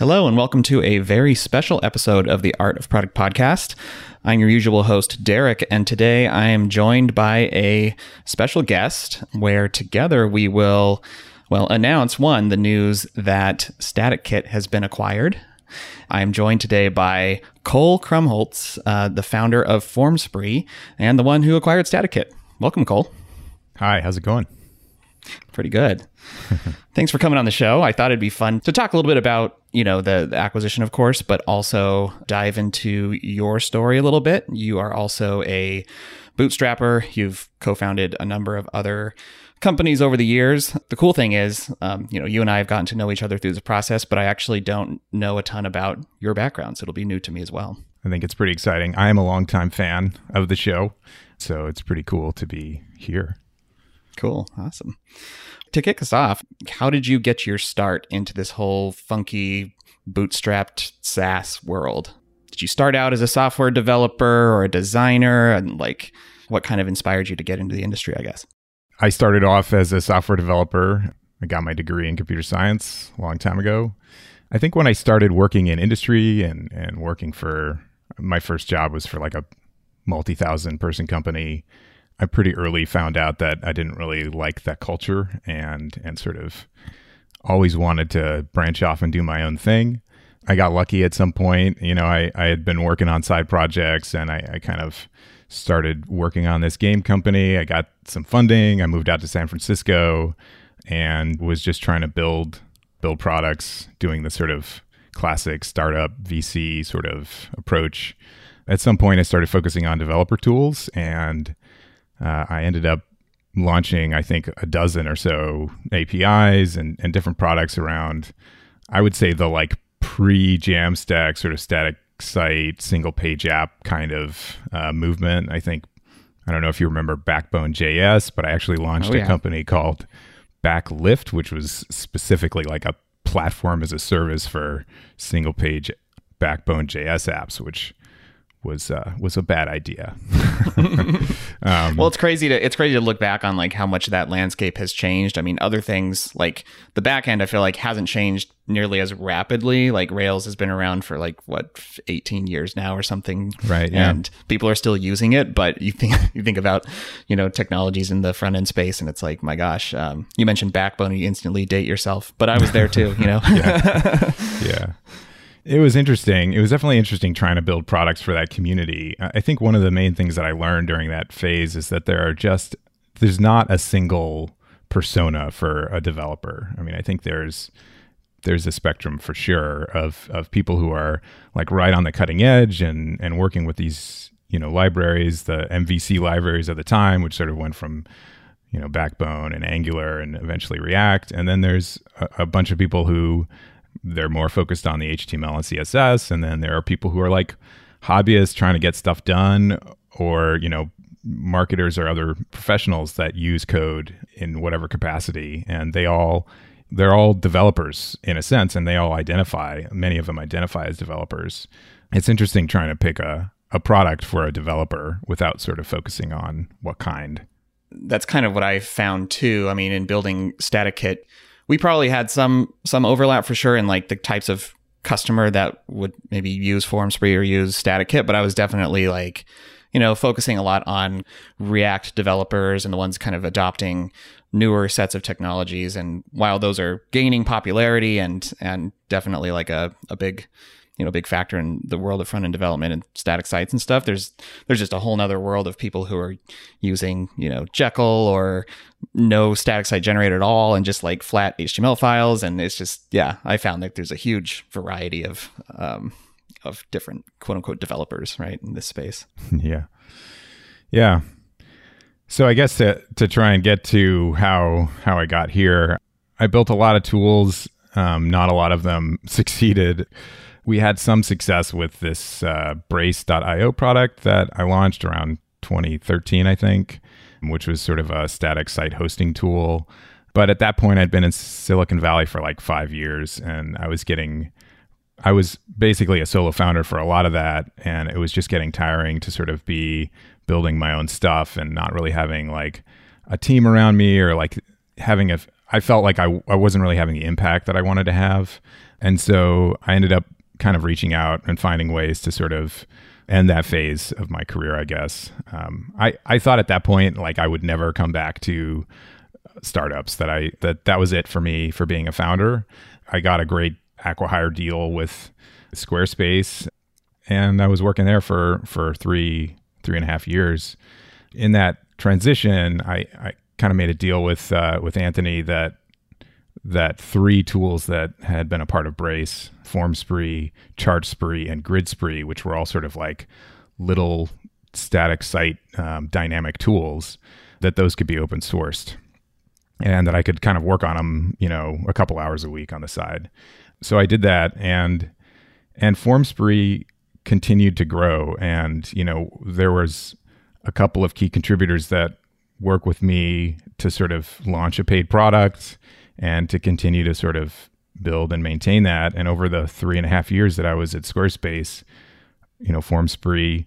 Hello, and welcome to a very special episode of the Art of Product podcast. I'm your usual host, Derrick, and today I am joined by a special guest where together we will, well, announce one, the news that StaticKit has been acquired. I am joined today by Cole Krumbholz, uh, the founder of FormSpree and the one who acquired StaticKit. Welcome, Cole. Hi, how's it going? Pretty good. Thanks for coming on the show. I thought it'd be fun to talk a little bit about, you know, the, the, acquisition, of course, but also dive into your story a little bit. You are also a bootstrapper. You've co-founded a number of other companies over the years. The cool thing is, um, you know, you and I have gotten to know each other through the process, but I actually don't know a ton about your background, so it'll be new to me as well. I think it's pretty exciting. I am a longtime fan of the show, so it's pretty cool to be here. Cool. Awesome. To kick us off, how did you get your start into this whole funky bootstrapped SaaS world? Did you start out as a software developer or a designer? And like, what kind of inspired you to get into the industry, I guess? I started off as a software developer. I got my degree in computer science a long time ago. I think when I started working in industry and, and working for my first job was for like a multi thousand person company I pretty early found out that I didn't really like that culture and and sort of always wanted to branch off and do my own thing. I got lucky at some point. You know, I, I had been working on side projects and I, I kind of started working on this game company. I got some funding. I moved out to San Francisco and was just trying to build build products, doing the sort of classic startup VC sort of approach. At some point I started focusing on developer tools and uh, I ended up launching, I think, a dozen or so APIs and, and different products around, I would say, the like pre Jamstack sort of static site, single page app kind of uh, movement. I think, I don't know if you remember Backbone JS, but I actually launched oh, yeah. a company called Backlift, which was specifically like a platform as a service for single page Backbone JS apps, which was uh, was a bad idea. um, well, it's crazy to it's crazy to look back on like how much that landscape has changed. I mean, other things like the back end, I feel like hasn't changed nearly as rapidly. Like Rails has been around for like what 18 years now or something, right? Yeah. And people are still using it. But you think you think about you know technologies in the front end space, and it's like my gosh. Um, you mentioned Backbone, and you instantly date yourself. But I was there too. You know. yeah. yeah. It was interesting. It was definitely interesting trying to build products for that community. I think one of the main things that I learned during that phase is that there are just there's not a single persona for a developer. I mean, I think there's there's a spectrum for sure of of people who are like right on the cutting edge and and working with these you know libraries, the MVC libraries at the time, which sort of went from you know Backbone and Angular and eventually React, and then there's a, a bunch of people who they're more focused on the HTML and CSS. And then there are people who are like hobbyists trying to get stuff done, or, you know, marketers or other professionals that use code in whatever capacity. And they all, they're all developers in a sense, and they all identify, many of them identify as developers. It's interesting trying to pick a, a product for a developer without sort of focusing on what kind. That's kind of what I found too. I mean, in building StaticKit, we probably had some some overlap for sure in like the types of customer that would maybe use FormSpree or use Static Kit, but I was definitely like, you know, focusing a lot on React developers and the ones kind of adopting newer sets of technologies. And while those are gaining popularity and and definitely like a, a big you know big factor in the world of front end development and static sites and stuff there's there's just a whole nother world of people who are using you know jekyll or no static site generator at all and just like flat html files. And it's just yeah i found that there's a huge variety of um, of different quote unquote developers right in this space. Yeah. Yeah. So i guess to to try and get to how how i got here i built a lot of tools. Um, not a lot of them succeeded we had some success with this uh, brace.io product that I launched around 2013, I think, which was sort of a static site hosting tool. But at that point, I'd been in Silicon Valley for like five years and I was getting, I was basically a solo founder for a lot of that. And it was just getting tiring to sort of be building my own stuff and not really having like a team around me or like having a, I felt like I, I wasn't really having the impact that I wanted to have. And so I ended up kind of reaching out and finding ways to sort of end that phase of my career, I guess. Um, I, I thought at that point, like I would never come back to startups that I, that that was it for me for being a founder. I got a great acquihire deal with Squarespace and I was working there for, for three, three and a half years. In that transition, I, I kind of made a deal with, uh, with Anthony that that three tools that had been a part of Brace, FormSpree, ChartSpree, and GridSpree, which were all sort of like little static site um, dynamic tools, that those could be open sourced and that I could kind of work on them, you know, a couple hours a week on the side. So I did that and and FormSpree continued to grow and, you know, there was a couple of key contributors that work with me to sort of launch a paid product and to continue to sort of build and maintain that. And over the three and a half years that I was at Squarespace, you know, FormSpree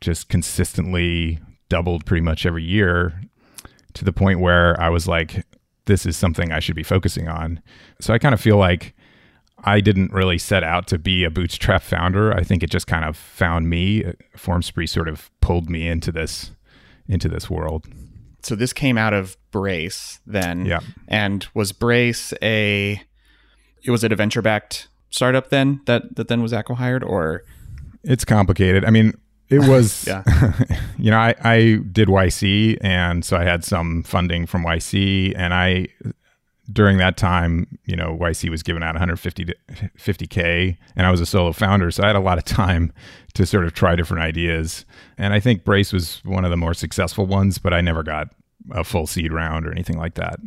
just consistently doubled pretty much every year to the point where I was like, this is something I should be focusing on. So I kind of feel like I didn't really set out to be a bootstrap founder. I think it just kind of found me. FormSpree sort of pulled me into this into this world so this came out of Brace then. Yeah. And was Brace a it was it a venture backed startup then that that then was acquired or it's complicated. I mean, it was yeah. you know, I, I did YC and so I had some funding from YC and I during that time, you know, YC was giving out 150 50k and I was a solo founder, so I had a lot of time to sort of try different ideas. And I think Brace was one of the more successful ones, but I never got a full seed round or anything like that.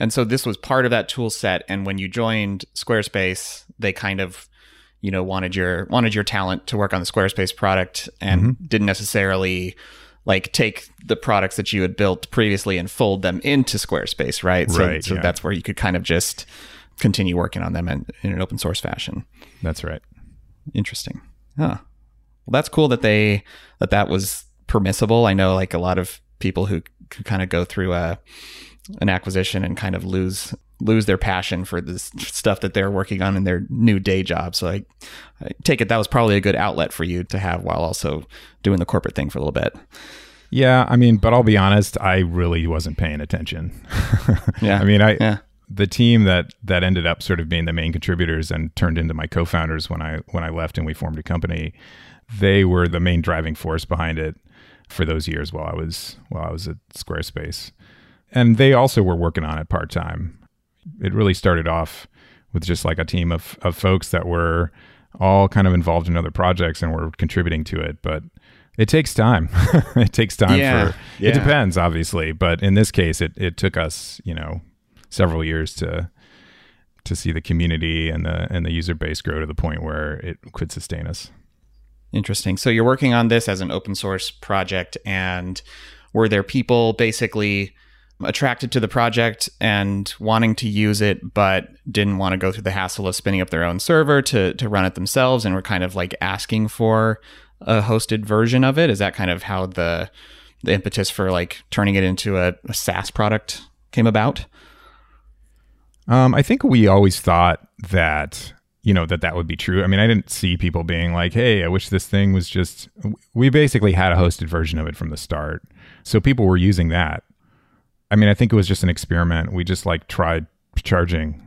And so this was part of that tool set and when you joined Squarespace, they kind of you know wanted your wanted your talent to work on the Squarespace product and mm-hmm. didn't necessarily like take the products that you had built previously and fold them into Squarespace, right? So, right, so yeah. that's where you could kind of just continue working on them in, in an open source fashion. That's right. Interesting. Huh. Well, that's cool that they that that was permissible. I know like a lot of people who could kind of go through a an acquisition and kind of lose lose their passion for this stuff that they're working on in their new day job. So I, I, take it that was probably a good outlet for you to have while also doing the corporate thing for a little bit. Yeah, I mean, but I'll be honest, I really wasn't paying attention. yeah. I mean, I yeah. the team that that ended up sort of being the main contributors and turned into my co-founders when I when I left and we formed a company, they were the main driving force behind it for those years while I was while I was at Squarespace. And they also were working on it part-time it really started off with just like a team of, of folks that were all kind of involved in other projects and were contributing to it. But it takes time. it takes time yeah, for yeah. it depends, obviously. But in this case it, it took us, you know, several years to to see the community and the and the user base grow to the point where it could sustain us. Interesting. So you're working on this as an open source project and were there people basically attracted to the project and wanting to use it, but didn't want to go through the hassle of spinning up their own server to to run it themselves, and were kind of like asking for a hosted version of it. Is that kind of how the the impetus for like turning it into a, a SaaS product came about? Um, I think we always thought that you know that that would be true. I mean, I didn't see people being like, "Hey, I wish this thing was just." We basically had a hosted version of it from the start, so people were using that. I mean, I think it was just an experiment. We just like tried charging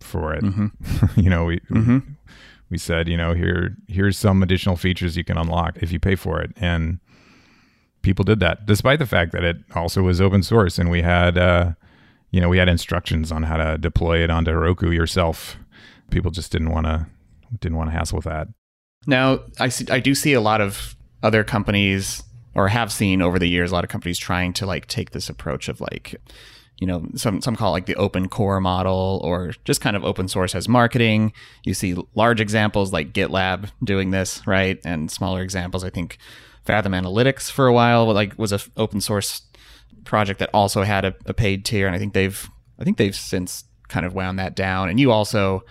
for it. Mm-hmm. you know, we, mm-hmm. we said, you know, here here's some additional features you can unlock if you pay for it, and people did that, despite the fact that it also was open source, and we had, uh, you know, we had instructions on how to deploy it onto Heroku yourself. People just didn't want to didn't want to hassle with that. Now, I see, I do see a lot of other companies or have seen over the years a lot of companies trying to like take this approach of like you know some some call it like the open core model or just kind of open source as marketing. You see large examples like gitlab doing this right? And smaller examples i think fathom analytics for a while like was a f- open source project that also had a, a paid tier. And i think they've i think they've since kind of wound that down. And you also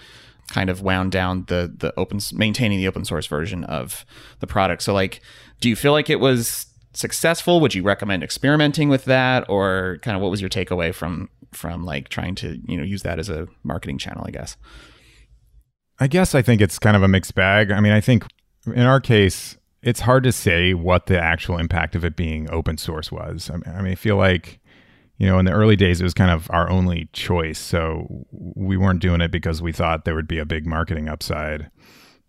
kind of wound down the the open maintaining the open source version of the product. So like do you feel like it was successful? Would you recommend experimenting with that, or kind of what was your takeaway from from like trying to you know use that as a marketing channel? I guess. I guess I think it's kind of a mixed bag. I mean, I think in our case, it's hard to say what the actual impact of it being open source was. I mean, I, feel like you know, in the early days, it was kind of our only choice. So we weren't doing it because we thought there would be a big marketing upside.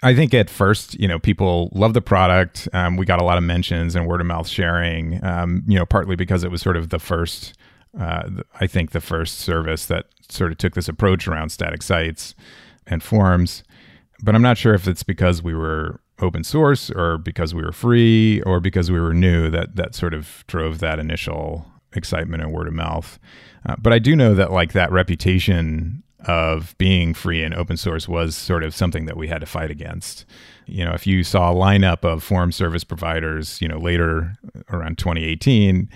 I think at first, you know, people loved the product. Um, we got a lot of mentions and word of mouth sharing, um, you know, partly because it was sort of the first, uh, I think, the first service that sort of took this approach around static sites and forms. But I'm not sure if it's because we were open source or because we were free or because we were new that that sort of drove that initial excitement and word of mouth. Uh, but I do know that like that reputation of being free and open source was sort of something that we had to fight against. You know, if you saw a lineup of form service providers, you know, later around 2018,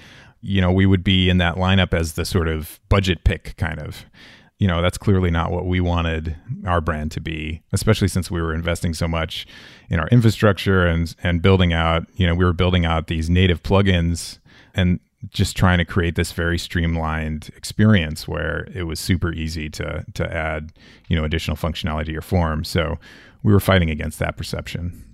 you know, we would be in that lineup as the sort of budget pick kind of. You know, that's clearly not what we wanted our brand to be, especially since we were investing so much in our infrastructure and and building out, you know, we were building out these native plugins and just trying to create this very streamlined experience where it was super easy to to add you know additional functionality to your form. So we were fighting against that perception.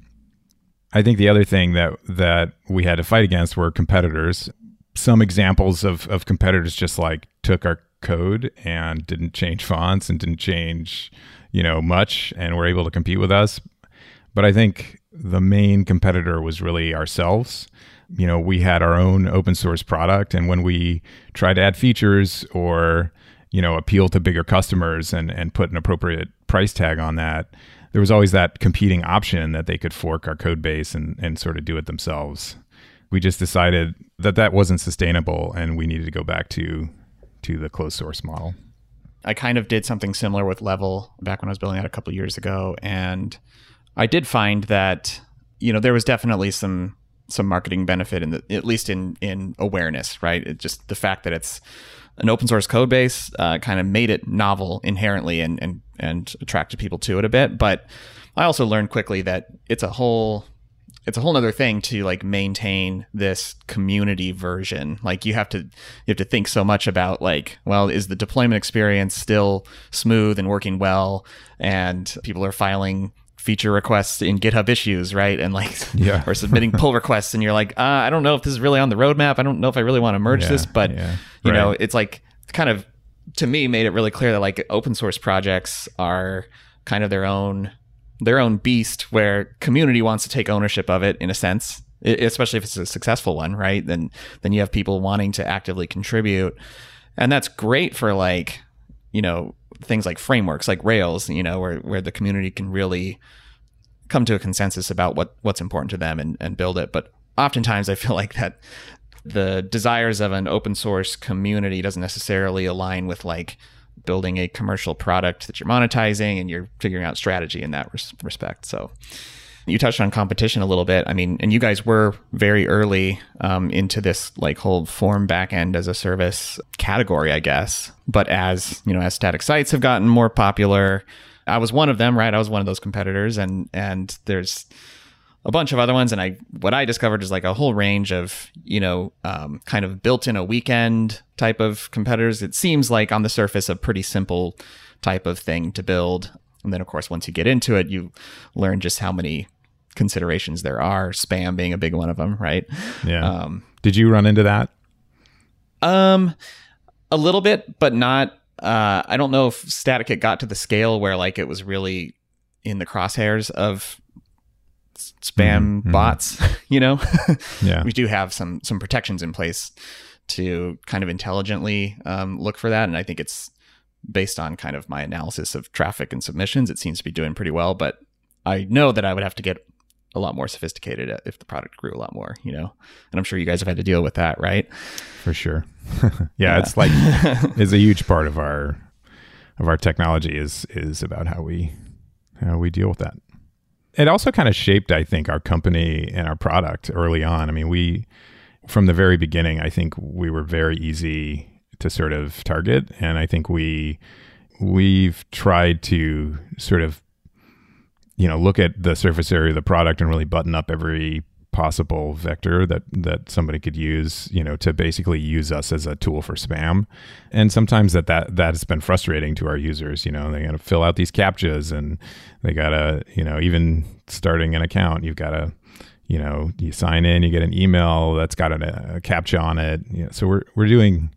I think the other thing that that we had to fight against were competitors. Some examples of of competitors just like took our code and didn't change fonts and didn't change you know much and were able to compete with us. But i think the main competitor was really ourselves you know, we had our own open source product. And when we tried to add features or, you know, appeal to bigger customers and, and put an appropriate price tag on that, there was always that competing option that they could fork our code base and, and sort of do it themselves. We just decided that that wasn't sustainable and we needed to go back to to the closed source model. I kind of did something similar with Level back when I was building out a couple years ago and I did find that you know there was definitely some some marketing benefit in the at least in in awareness, right? It just the fact that it's an open source code base uh, kind of made it novel inherently and and and attracted people to it a bit. But I also learned quickly that it's a whole it's a whole other thing to like maintain this community version. Like you have to you have to think so much about like, well, is the deployment experience still smooth and working well? And people are filing feature requests in GitHub issues, right? And like, yeah. or submitting pull requests, and you're like, uh, I don't know if this is really on the roadmap. I don't know if I really want to merge yeah, this, but yeah. you right. know, it's like kind of to me made it really clear that like open source projects are kind of their own their own beast where community wants to take ownership of it in a sense especially if it's a successful one right then then you have people wanting to actively contribute and that's great for like you know things like frameworks like Rails, you know, where where the community can really come to a consensus about what what's important to them and, and build it. But oftentimes I feel like that the desires of an open source community doesn't necessarily align with like building a commercial product that you're monetizing and you're figuring out strategy in that res- respect. So you touched on competition a little bit. I mean, and you guys were very early um, into this like whole form backend as a service category, I guess. But as you know, as static sites have gotten more popular, I was one of them, right? I was one of those competitors, and and there's a bunch of other ones. And I what I discovered is like a whole range of you know um, kind of built in a weekend type of competitors. It seems like on the surface a pretty simple type of thing to build. And then, of course, once you get into it, you learn just how many considerations there are, spam being a big one of them, right? Yeah. Um, Did you run into that? Um, a little bit, but not. Uh, I don't know if StaticKit got to the scale where like it was really in the crosshairs of spam mm-hmm. bots. You know, yeah, we do have some some protections in place to kind of intelligently um, look for that, and I think it's based on kind of my analysis of traffic and submissions. It seems to be doing pretty well, but I know that I would have to get a lot more sophisticated uh, if the product grew a lot more, you know. And I'm sure you guys have had to deal with that, right? For sure. yeah, yeah, it's like is a huge part of our of our technology is is about how we how we deal with that. It also kind of shaped, I think, our company and our product early on. I mean, we from the very beginning, I think we were very easy to sort of target, and I think we we've tried to sort of you know look at the surface area of the product and really button up every possible vector that that somebody could use, you know, to basically use us as a tool for spam. And sometimes that that that has been frustrating to our users. You know, they got to fill out these captchas, and they got to, you know, even starting an account, you've got to you know, you sign in, you get an email that's got a, a captcha on it. You know, so we're we're doing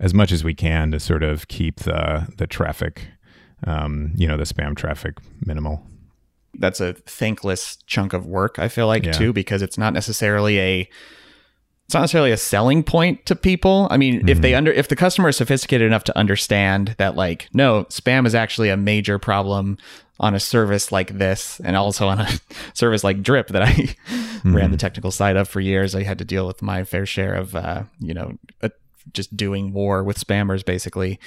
as much as we can to sort of keep the the traffic, um, you know, the spam traffic minimal that's a thankless chunk of work i feel like yeah. too because it's not necessarily a it's not necessarily a selling point to people i mean mm-hmm. if they mm-hmm. under if the customer is sophisticated enough to understand that like no spam is actually a major problem on a service like this and also on a service like drip that i mm-hmm. ran the technical side of for years i had to deal with my fair share of uh, you know uh, just doing war with spammers basically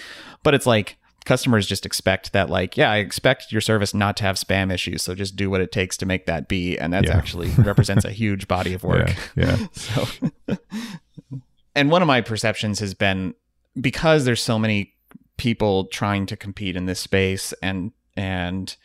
but it's like customers just expect that like yeah i expect your service not to have spam issues so just do what it takes to make that be and that yeah. actually represents a huge body of work yeah, yeah. so and one of my perceptions has been because there's so many people trying to compete in this space and and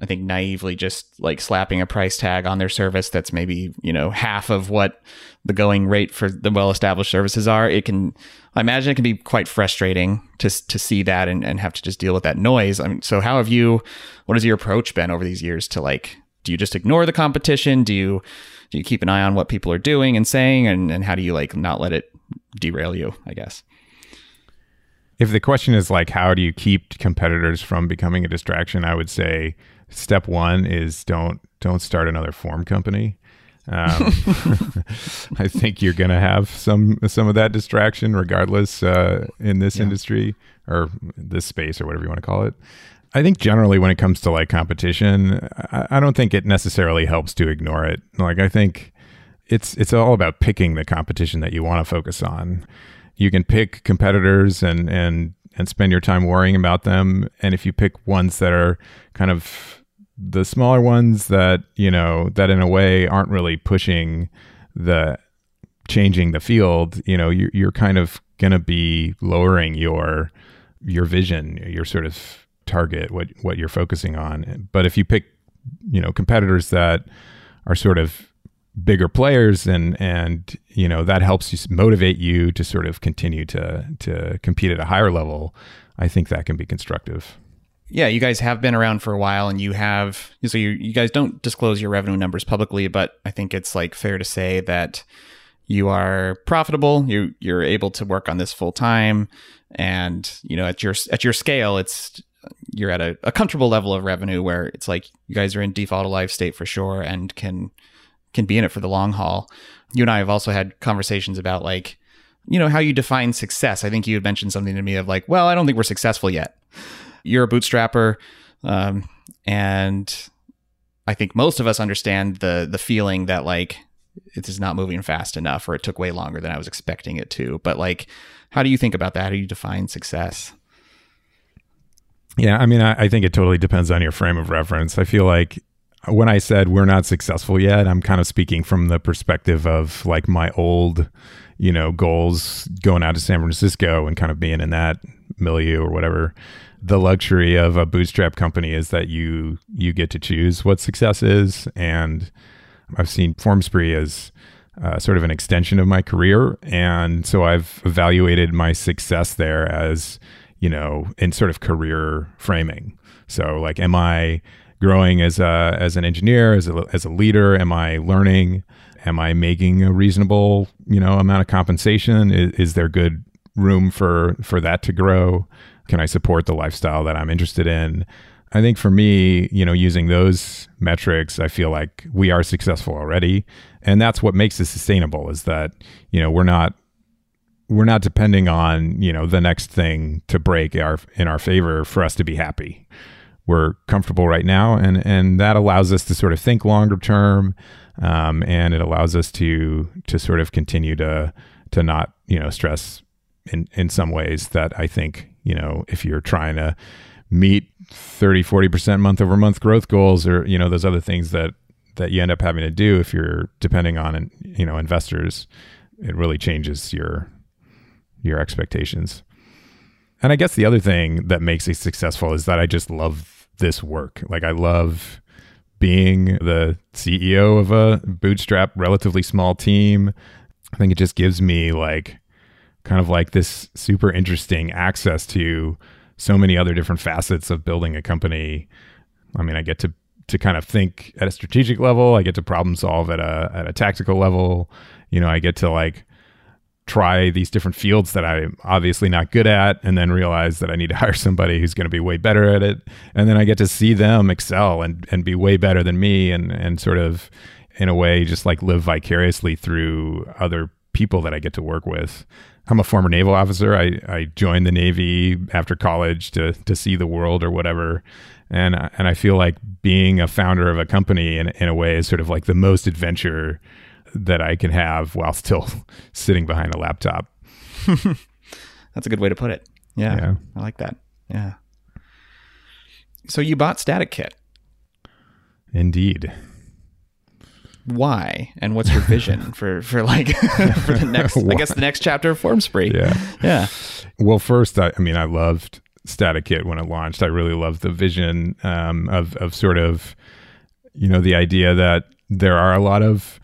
I think naively just like slapping a price tag on their service that's maybe, you know, half of what the going rate for the well established services are. It can, I imagine it can be quite frustrating to, to see that and, and have to just deal with that noise. I mean, so how have you, what has your approach been over these years to like, do you just ignore the competition? Do you, do you keep an eye on what people are doing and saying? And, and how do you like not let it derail you, I guess? If the question is like, how do you keep competitors from becoming a distraction? I would say, step one is don't don't start another form company. Um, I think you're going to have some some of that distraction, regardless, uh, in this yeah. industry or this space or whatever you want to call it. I think generally when it comes to like competition, I, I don't think it necessarily helps to ignore it. Like I think it's it's all about picking the competition that you want to focus on. You can pick competitors and and and spend your time worrying about them. And if you pick ones that are kind of the smaller ones that you know that in a way aren't really pushing the changing the field you know you're, you're kind of going to be lowering your your vision your sort of target what what you're focusing on. But if you pick you know competitors that are sort of bigger players and and you know that helps you motivate you to sort of continue to to compete at a higher level i think that can be constructive yeah, you guys have been around for a while and you have, so you, you guys don't disclose your revenue numbers publicly, but I think it's like fair to say that you are profitable. You, you're able to work on this full time. And, you know, at your, at your scale, it's, you're at a, a comfortable level of revenue where it's like you guys are in default alive state for sure and can, can be in it for the long haul. You and I have also had conversations about like, you know, how you define success. I think you had mentioned something to me of like, well, I don't think we're successful yet you're a bootstrapper, um, and I think most of us understand the the feeling that like it is not moving fast enough, or it took way longer than I was expecting it to. But like, how do you think about that? How do you define success? Yeah, I mean, I, I think it totally depends on your frame of reference. I feel like when I said we're not successful yet, I'm kind of speaking from the perspective of like my old, you know, goals going out to San Francisco and kind of being in that milieu or whatever the luxury of a bootstrap company is that you you get to choose what success is. And i've seen formspree as uh, sort of an extension of my career. And so i've evaluated my success there as you know in sort of career framing. So like am i growing as a as an engineer as a as a leader? Am i learning? Am i making a reasonable you know amount of compensation? Is, is there good room for for that to grow can I support the lifestyle that I'm interested in? I think for me, you know, using those metrics, I feel like we are successful already. And that's what makes it sustainable is that, you know, we're not we're not depending on, you know, the next thing to break our in our favor for us to be happy. We're comfortable right now and and that allows us to sort of think longer term. Um, and it allows us to to sort of continue to to not, you know, stress in in some ways that I think you know, if you're trying to meet 30, 40% month over month growth goals or, you know, those other things that, that you end up having to do if you're depending on, you know, investors, it really changes your, your expectations. And I guess the other thing that makes it successful is that I just love this work. Like I love being the CEO of a bootstrap, relatively small team. I think it just gives me like kind of like this super interesting access to so many other different facets of building a company. I mean, I get to to kind of think at a strategic level. I get to problem solve at a at a tactical level. You know, I get to like try these different fields that I'm obviously not good at and then realize that I need to hire somebody who's going to be way better at it. And then I get to see them excel and, and be way better than me and, and sort of in a way just like live vicariously through other people that I get to work with. I'm a former naval officer. I, I joined the Navy after college to to see the world or whatever. And and I feel like being a founder of a company in, in a way is sort of like the most adventure that I can have while still sitting behind a laptop. That's a good way to put it. Yeah, yeah. I like that. Yeah. So you bought Static Kit. Indeed. Why and what's your vision for for like for the next I guess the next chapter of Formspree? Yeah. Yeah. Well, first I, I mean I loved Static Kit when it launched. I really loved the vision um, of of sort of you know the idea that there are a lot of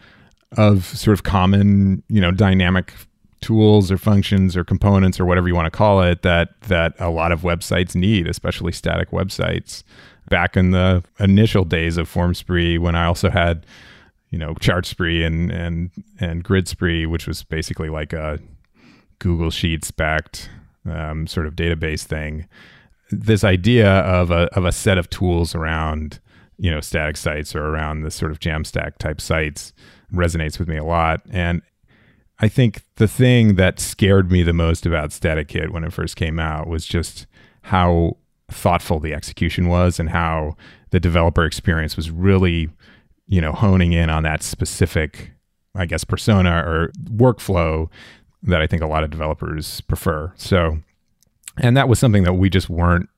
of sort of common, you know, dynamic tools or functions or components or whatever you want to call it that that a lot of websites need, especially static websites. Back in the initial days of Formspree, when I also had, you know, Chartspree and and and Gridspree, which was basically like a Google Sheets backed um, sort of database thing. This idea of a of a set of tools around you know static sites or around this sort of Jamstack type sites resonates with me a lot. And I think the thing that scared me the most about Static Kit when it first came out was just how thoughtful the execution was and how the developer experience was really, you know, honing in on that specific, I guess, persona or workflow that I think a lot of developers prefer. So, and that was something that we just weren't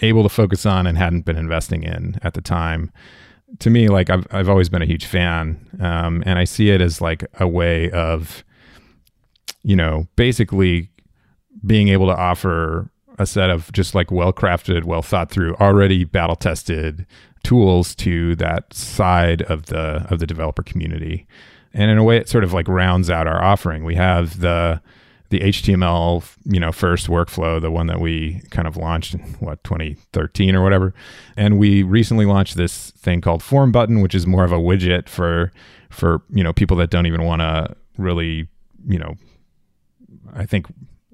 able to focus on and hadn't been investing in at the time to me, like I've I've always been a huge fan, um, and I see it as like a way of, you know, basically being able to offer a set of just like well crafted, well thought through, already battle tested tools to that side of the of the developer community, and in a way, it sort of like rounds out our offering. We have the the HTML, you know, first workflow, the one that we kind of launched in what 2013 or whatever. And we recently launched this thing called Form Button, which is more of a widget for for you know people that don't even want to really, you know, I think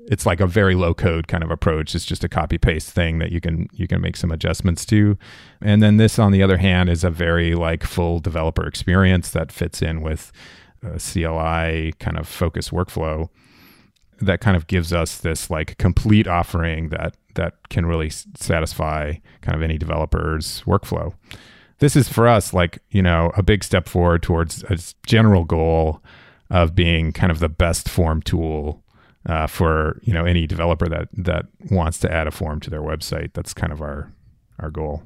it's like a very low code kind of approach. It's just a copy paste thing that you can you can make some adjustments to. And then this, on the other hand, is a very like full developer experience that fits in with uh, a CLI kind of focus workflow that kind of gives us this like complete offering that that can really satisfy kind of any developer's workflow. This is for us like, you know, a big step forward towards a general goal of being kind of the best form tool uh, for, you know, any developer that that wants to add a form to their website. That's kind of our our goal.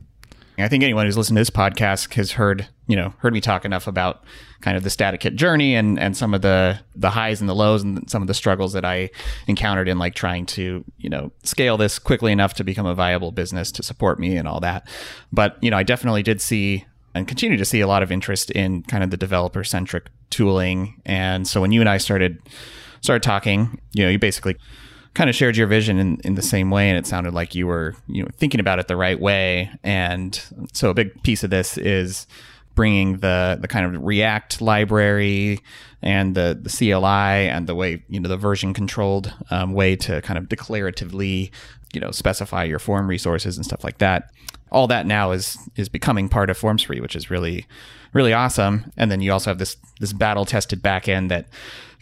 I think anyone who's listened to this podcast has heard, you know, heard me talk enough about kind of the static kit journey and and some of the the highs and the lows and some of the struggles that I encountered in like trying to, you know, scale this quickly enough to become a viable business to support me and all that. But, you know, I definitely did see and continue to see a lot of interest in kind of the developer centric tooling. And so when you and I started started talking, you know, you basically kind of shared your vision in, in the same way and it sounded like you were you know thinking about it the right way. And so a big piece of this is bringing the the kind of react library and the the CLI and the way you know the version controlled um, way to kind of declaratively you know specify your form resources and stuff like that. All that now is is becoming part of Formspree which is really really awesome. And then you also have this this battle tested backend that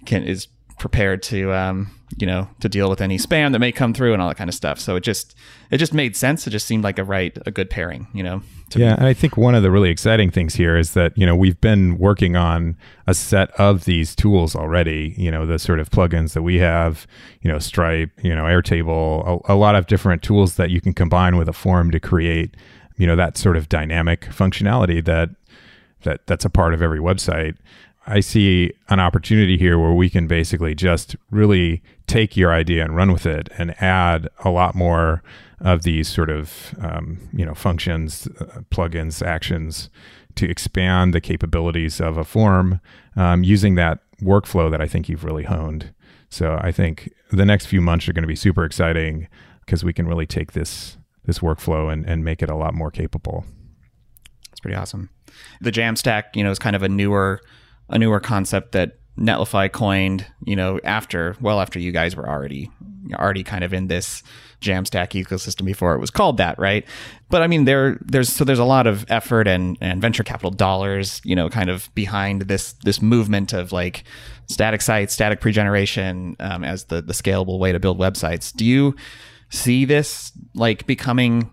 can is prepared to um, you know to deal with any spam that may come through and all that kind of stuff. So it just it just made sense. It just seemed like a right a good pairing you know yeah and i think one of the really exciting things here is that you know we've been working on a set of these tools already you know the sort of plugins that we have you know stripe you know airtable a, a lot of different tools that you can combine with a form to create you know that sort of dynamic functionality that that that's a part of every website I see an opportunity here where we can basically just really take your idea and run with it and add a lot more of these sort of um, you know functions, uh, plugins, actions to expand the capabilities of a form um, using that workflow that I think you've really honed. So I think the next few months are going to be super exciting because we can really take this this workflow and, and make it a lot more capable. It's pretty awesome. The Jamstack, you know, is kind of a newer a newer concept that Netlify coined, you know, after well after you guys were already already kind of in this Jamstack ecosystem before it was called that, right? But I mean, there there's so there's a lot of effort and and venture capital dollars, you know, kind of behind this this movement of like static sites, static pre-generation um, as the the scalable way to build websites. Do you see this like becoming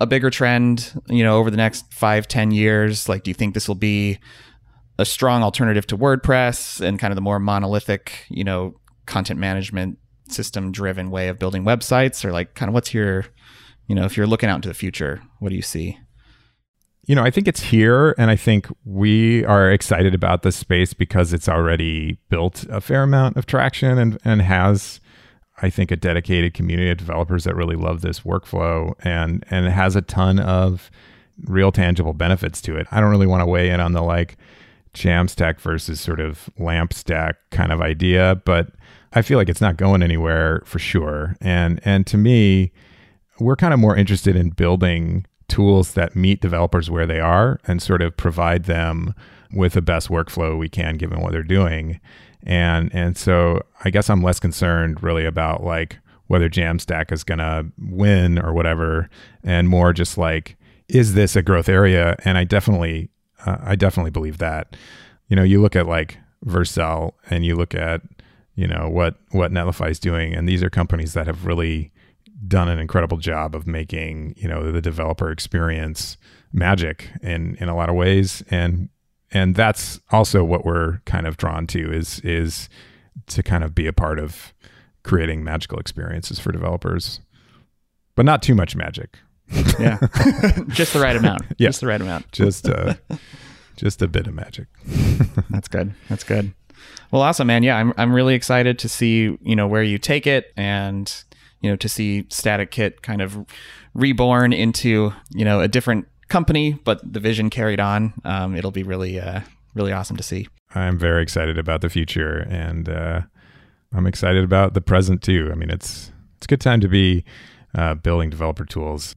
a bigger trend, you know, over the next five, ten years? Like, do you think this will be a strong alternative to WordPress and kind of the more monolithic, you know, content management system driven way of building websites or like kind of what's your, you know, if you're looking out into the future, what do you see? You know, I think it's here and I think we are excited about this space because it's already built a fair amount of traction and and has I think a dedicated community of developers that really love this workflow and and it has a ton of real tangible benefits to it. I don't really want to weigh in on the like Jamstack versus sort of lamp stack kind of idea, but I feel like it's not going anywhere for sure. And and to me, we're kind of more interested in building tools that meet developers where they are and sort of provide them with the best workflow we can given what they're doing. And and so I guess I'm less concerned really about like whether Jamstack is going to win or whatever and more just like is this a growth area? And I definitely uh, I definitely believe that. You know, you look at like Vercel and you look at you know what what Netlify is doing, and these are companies that have really done an incredible job of making you know the developer experience magic in in a lot of ways, and and that's also what we're kind of drawn to is is to kind of be a part of creating magical experiences for developers, but not too much magic yeah, just the right amount. Yeah. Just the right amount. just uh, just a bit of magic. That's good. That's good. Well, awesome, man. Yeah, I'm I'm really excited to see you know where you take it and you know to see Static Kit kind of reborn into you know a different company, but the vision carried on. Um, it'll be really uh, really awesome to see. I'm very excited about the future, and uh, I'm excited about the present too. I mean, it's it's a good time to be uh, building developer tools.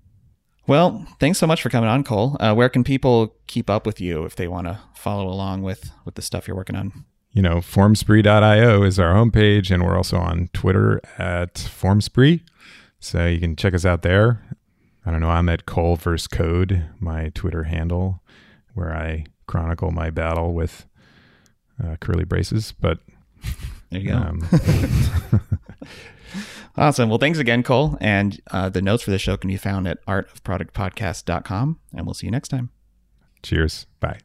Well, thanks so much for coming on, Cole. Uh, where can people keep up with you if they want to follow along with with the stuff you're working on? You know, formspree.io is our homepage, and we're also on Twitter at formspree. So you can check us out there. I don't know. I'm at Cole vs Code, my Twitter handle, where I chronicle my battle with uh, curly braces. But there you go. Um, Awesome. Well, thanks again, Cole. And uh, the notes for the show can be found at artofproductpodcast.com. And we'll see you next time. Cheers. Bye.